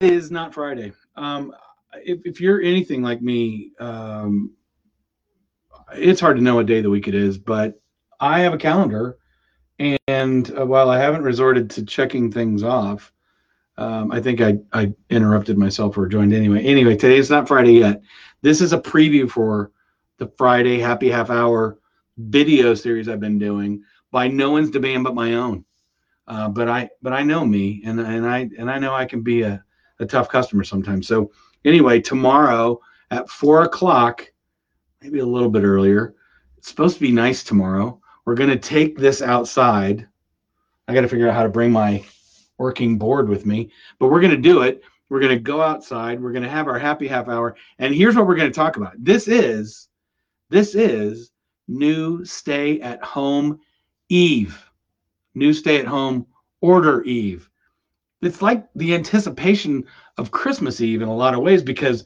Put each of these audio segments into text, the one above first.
is not Friday. Um, if, if you're anything like me, um, it's hard to know what day of the week it is, but I have a calendar. And uh, while I haven't resorted to checking things off, um, I think I, I interrupted myself or joined anyway. Anyway, today is not Friday yet. This is a preview for the Friday Happy Half Hour video series I've been doing by no one's demand but my own. Uh, but I but I know me and and I and I know I can be a, a tough customer sometimes. So anyway, tomorrow at four o'clock, maybe a little bit earlier. It's supposed to be nice tomorrow. We're gonna take this outside. I got to figure out how to bring my working board with me, but we're gonna do it. We're gonna go outside. We're gonna have our happy half hour, and here's what we're gonna talk about. This is this is new stay at home Eve, new stay at home order Eve. It's like the anticipation of Christmas Eve in a lot of ways because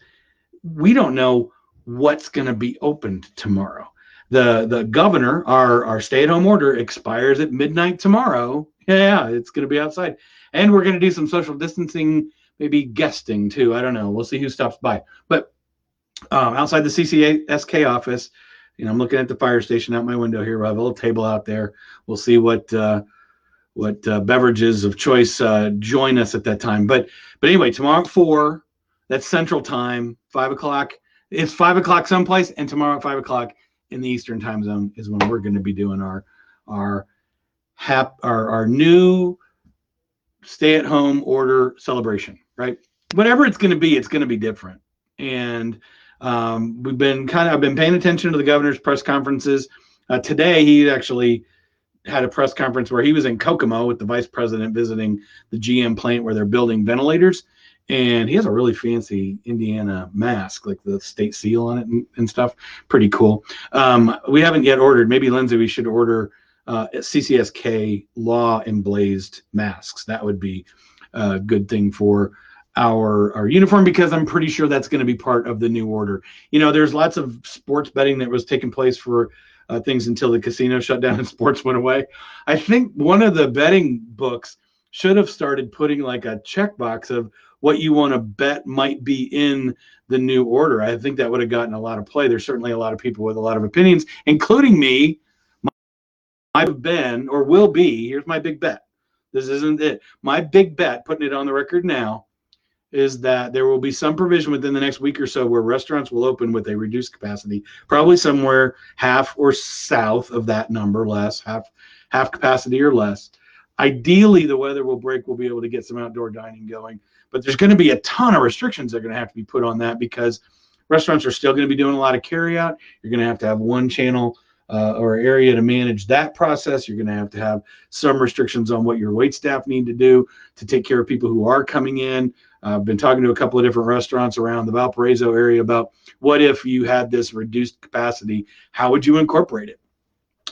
we don't know what's going to be opened tomorrow. The the governor, our our stay at home order expires at midnight tomorrow. Yeah, it's going to be outside, and we're going to do some social distancing, maybe guesting too. I don't know. We'll see who stops by. But um, outside the CCSK office, you know, I'm looking at the fire station out my window here. We have a little table out there. We'll see what uh, what uh, beverages of choice uh, join us at that time. But but anyway, tomorrow at four, that's Central Time, five o'clock. It's five o'clock someplace, and tomorrow at five o'clock in the Eastern Time Zone is when we're going to be doing our our hap our our new stay at home order celebration. Right, whatever it's going to be, it's going to be different. And um, we've been kind of I've been paying attention to the governor's press conferences. Uh, today, he actually had a press conference where he was in Kokomo with the vice president visiting the GM plant where they're building ventilators. And he has a really fancy Indiana mask, like the state seal on it and, and stuff. Pretty cool. Um, we haven't yet ordered. Maybe Lindsay, we should order uh, CCSK law emblazed masks. That would be a good thing for our our uniform because I'm pretty sure that's going to be part of the new order. You know, there's lots of sports betting that was taking place for uh, things until the casino shut down and sports went away. I think one of the betting books should have started putting like a checkbox of what you want to bet might be in the new order. I think that would have gotten a lot of play. There's certainly a lot of people with a lot of opinions, including me. I've been or will be. Here's my big bet. This isn't it. My big bet, putting it on the record now, is that there will be some provision within the next week or so where restaurants will open with a reduced capacity, probably somewhere half or south of that number, less half half capacity or less. Ideally, the weather will break. We'll be able to get some outdoor dining going, but there's going to be a ton of restrictions that are going to have to be put on that because restaurants are still going to be doing a lot of carryout. You're going to have to have one channel uh, or area to manage that process. You're going to have to have some restrictions on what your wait staff need to do to take care of people who are coming in. Uh, I've been talking to a couple of different restaurants around the Valparaiso area about what if you had this reduced capacity? How would you incorporate it?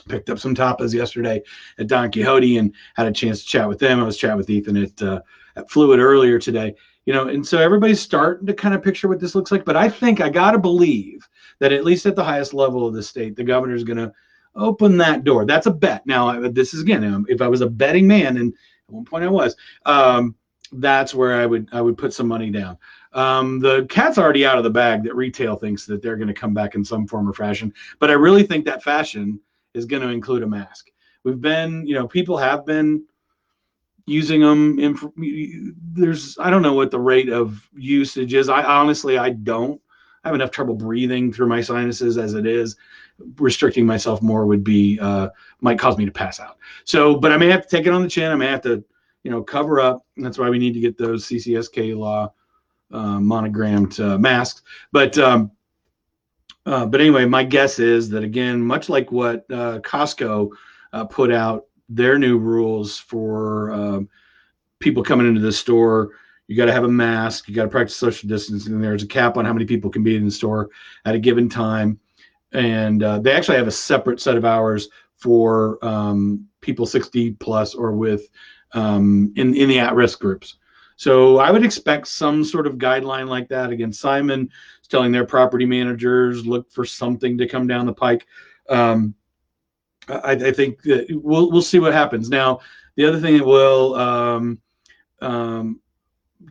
Picked up some tapas yesterday at Don Quixote and had a chance to chat with them. I was chatting with Ethan at, uh, at Fluid earlier today. You know, and so everybody's starting to kind of picture what this looks like. But I think I got to believe that at least at the highest level of the state, the governor is going to open that door. That's a bet. Now, this is again, um, if I was a betting man, and at one point I was, um, that's where I would I would put some money down. Um, the cat's already out of the bag that retail thinks that they're going to come back in some form or fashion, but I really think that fashion is going to include a mask. We've been, you know, people have been using them. In, there's I don't know what the rate of usage is. I honestly I don't. I have enough trouble breathing through my sinuses as it is. Restricting myself more would be uh, might cause me to pass out. So, but I may have to take it on the chin. I may have to you know, cover up. That's why we need to get those CCSK law uh, monogrammed uh, masks. But um, uh, but anyway, my guess is that again, much like what uh, Costco uh, put out their new rules for um, people coming into the store, you got to have a mask, you got to practice social distancing. There's a cap on how many people can be in the store at a given time, and uh, they actually have a separate set of hours for um, people 60 plus or with um, in in the at-risk groups. So I would expect some sort of guideline like that. Again, Simon is telling their property managers look for something to come down the pike. Um, I, I, think that we'll we'll see what happens. Now, the other thing that will um, um,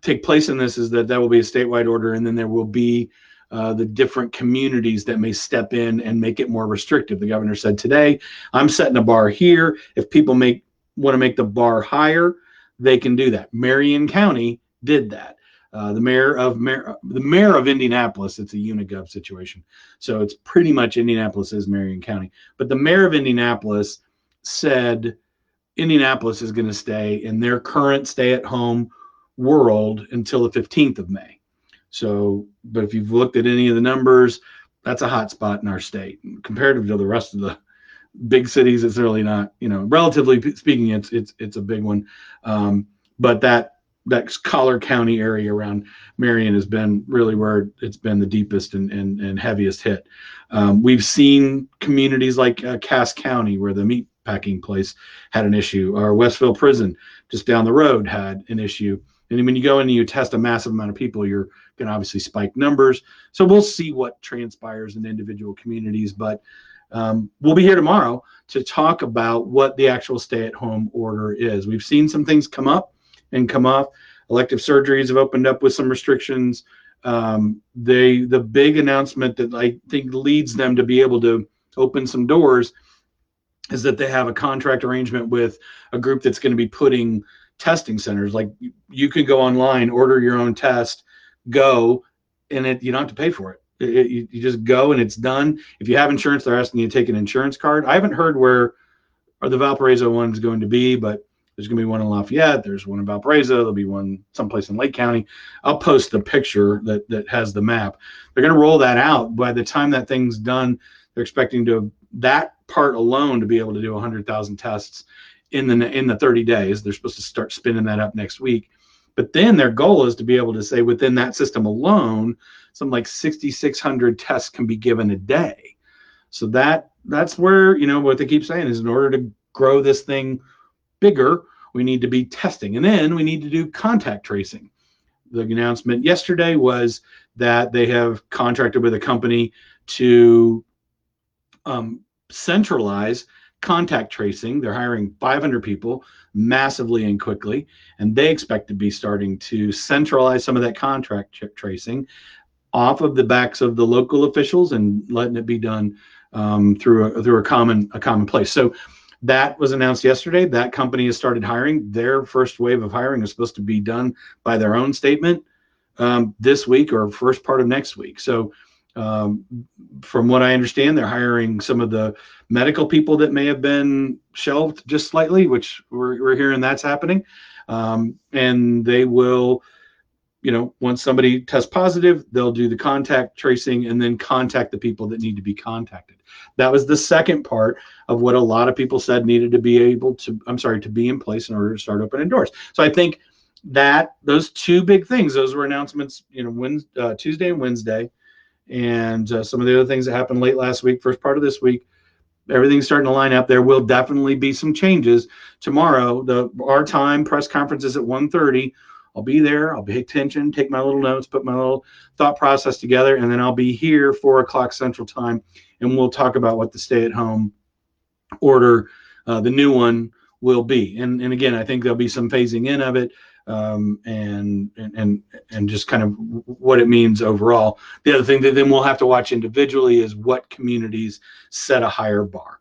take place in this is that that will be a statewide order, and then there will be uh, the different communities that may step in and make it more restrictive. The governor said today, I'm setting a bar here. If people make want to make the bar higher, they can do that. Marion County did that. Uh, the mayor of the mayor of Indianapolis, it's a Unigov situation, so it's pretty much Indianapolis is Marion County. But the mayor of Indianapolis said Indianapolis is going to stay in their current stay-at-home world until the 15th of May. So, but if you've looked at any of the numbers, that's a hot spot in our state comparative to the rest of the big cities. It's really not, you know, relatively speaking, it's it's it's a big one. Um, but that that collar county area around Marion has been really where it's been the deepest and and, and heaviest hit. Um, we've seen communities like uh, Cass County where the meat packing place had an issue, or Westville Prison just down the road had an issue. And when you go in and you test a massive amount of people, you're going to obviously spike numbers. So we'll see what transpires in individual communities. But um, we'll be here tomorrow to talk about what the actual stay at home order is. We've seen some things come up and come off. Elective surgeries have opened up with some restrictions. Um, they the big announcement that I think leads them to be able to open some doors is that they have a contract arrangement with a group that's going to be putting testing centers. Like you can go online, order your own test, go, and it you don't have to pay for it. It, you, you just go and it's done. If you have insurance, they're asking you to take an insurance card. I haven't heard where are the Valparaiso ones going to be, but there's going to be one in Lafayette. There's one in Valparaiso. There'll be one someplace in Lake County. I'll post the picture that that has the map. They're going to roll that out. By the time that thing's done, they're expecting to that part alone to be able to do 100,000 tests in the in the 30 days. They're supposed to start spinning that up next week. But then their goal is to be able to say within that system alone, something like 6,600 tests can be given a day. So that that's where you know what they keep saying is in order to grow this thing bigger, we need to be testing, and then we need to do contact tracing. The announcement yesterday was that they have contracted with a company to um, centralize contact tracing. They're hiring 500 people massively and quickly, and they expect to be starting to centralize some of that contract tracing off of the backs of the local officials and letting it be done um, through a, through a common a common place. So that was announced yesterday. That company has started hiring. Their first wave of hiring is supposed to be done by their own statement um, this week or first part of next week. So um, from what I understand, they're hiring some of the medical people that may have been shelved just slightly, which we're, we're hearing that's happening. Um, and they will, you know, once somebody tests positive, they'll do the contact tracing and then contact the people that need to be contacted. That was the second part of what a lot of people said needed to be able to, I'm sorry, to be in place in order to start opening doors. So I think that those two big things, those were announcements, you know, uh, Tuesday and Wednesday and uh, some of the other things that happened late last week, first part of this week. Everything's starting to line up. There will definitely be some changes tomorrow. The our time press conference is at 1:30. I'll be there. I'll pay attention, take my little notes, put my little thought process together, and then I'll be here four o'clock Central Time, and we'll talk about what the stay-at-home order, uh, the new one, will be. And and again, I think there'll be some phasing in of it um, and and and just kind of what it means overall. The other thing that then we'll have to watch individually is what communities set a higher bar.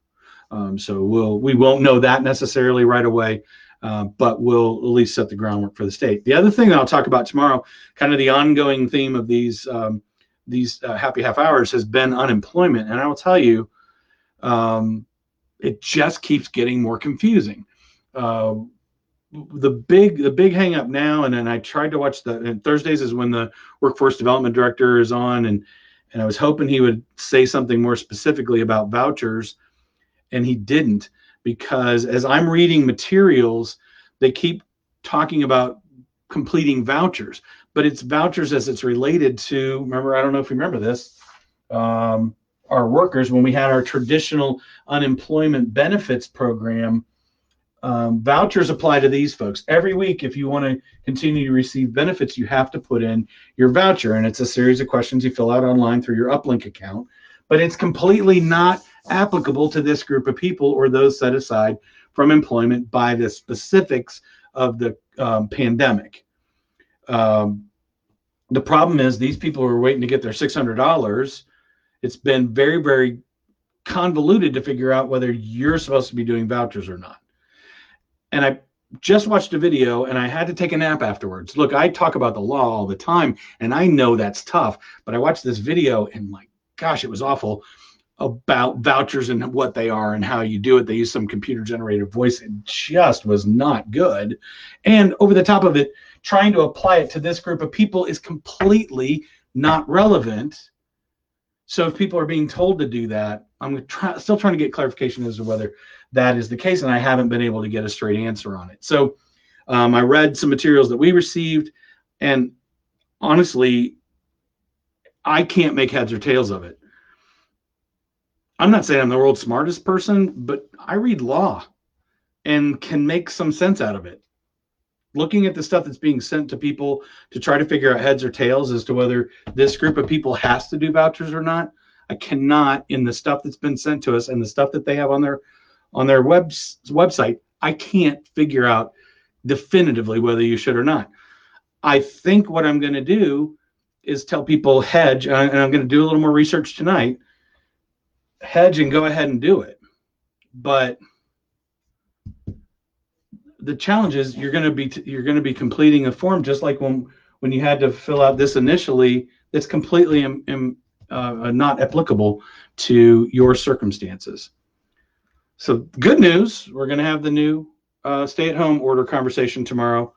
Um, so we'll we won't know that necessarily right away, uh, but we'll at least set the groundwork for the state. The other thing that I'll talk about tomorrow, kind of the ongoing theme of these um, these uh, happy half hours, has been unemployment, and I will tell you, um, it just keeps getting more confusing. Uh, the big the big hang up now and then i tried to watch the and thursdays is when the workforce development director is on and and i was hoping he would say something more specifically about vouchers and he didn't because as i'm reading materials they keep talking about completing vouchers but it's vouchers as it's related to remember i don't know if you remember this um, our workers when we had our traditional unemployment benefits program um, vouchers apply to these folks. Every week, if you want to continue to receive benefits, you have to put in your voucher, and it's a series of questions you fill out online through your Uplink account. But it's completely not applicable to this group of people or those set aside from employment by the specifics of the um, pandemic. Um, the problem is these people are waiting to get their $600. It's been very, very convoluted to figure out whether you're supposed to be doing vouchers or not. And I just watched a video and I had to take a nap afterwards. Look, I talk about the law all the time and I know that's tough, but I watched this video and my gosh, it was awful about vouchers and what they are and how you do it. They use some computer generated voice. It just was not good. And over the top of it, trying to apply it to this group of people is completely not relevant. So if people are being told to do that, I'm try, still trying to get clarification as to whether that is the case, and I haven't been able to get a straight answer on it. So um, I read some materials that we received, and honestly, I can't make heads or tails of it. I'm not saying I'm the world's smartest person, but I read law and can make some sense out of it. Looking at the stuff that's being sent to people to try to figure out heads or tails as to whether this group of people has to do vouchers or not, I cannot in the stuff that's been sent to us and the stuff that they have on their on their web, website, I can't figure out definitively whether you should or not. I think what I'm going to do is tell people hedge, uh, and I'm going to do a little more research tonight hedge and go ahead and do it. But the challenge is you're going to be you're going to be completing a form just like when when you had to fill out this initially. That's completely Im, Im, uh, not applicable to your circumstances. So good news, we're going to have the new uh, stay-at-home order conversation tomorrow.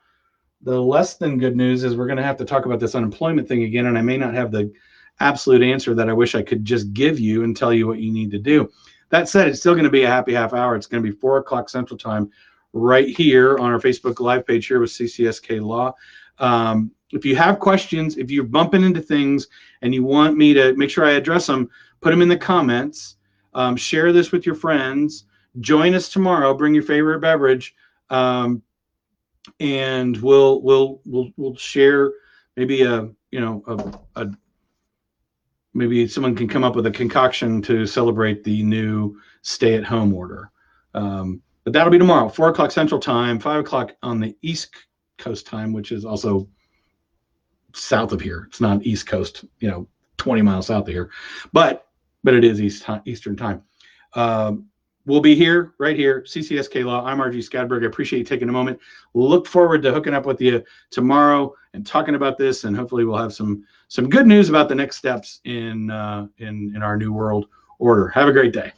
The less than good news is we're going to have to talk about this unemployment thing again, and I may not have the absolute answer that I wish I could just give you and tell you what you need to do. That said, it's still going to be a happy half hour. It's going to be four o'clock Central Time right here on our Facebook Live page here with CCSK Law. Um, if you have questions, if you're bumping into things and you want me to make sure I address them, put them in the comments. Um, share this with your friends. Join us tomorrow. Bring your favorite beverage, um, and we'll we'll we'll we'll share maybe a you know a, a maybe someone can come up with a concoction to celebrate the new stay-at-home order. Um, but that'll be tomorrow, four o'clock Central Time, five o'clock on the East Coast time, which is also south of here. It's not East Coast, you know, 20 miles south of here, but but it is East Eastern time. Um, we'll be here right here, CCSK Law. I'm RG Scadberg. I appreciate you taking a moment. Look forward to hooking up with you tomorrow and talking about this, and hopefully we'll have some some good news about the next steps in uh, in in our new world order. Have a great day.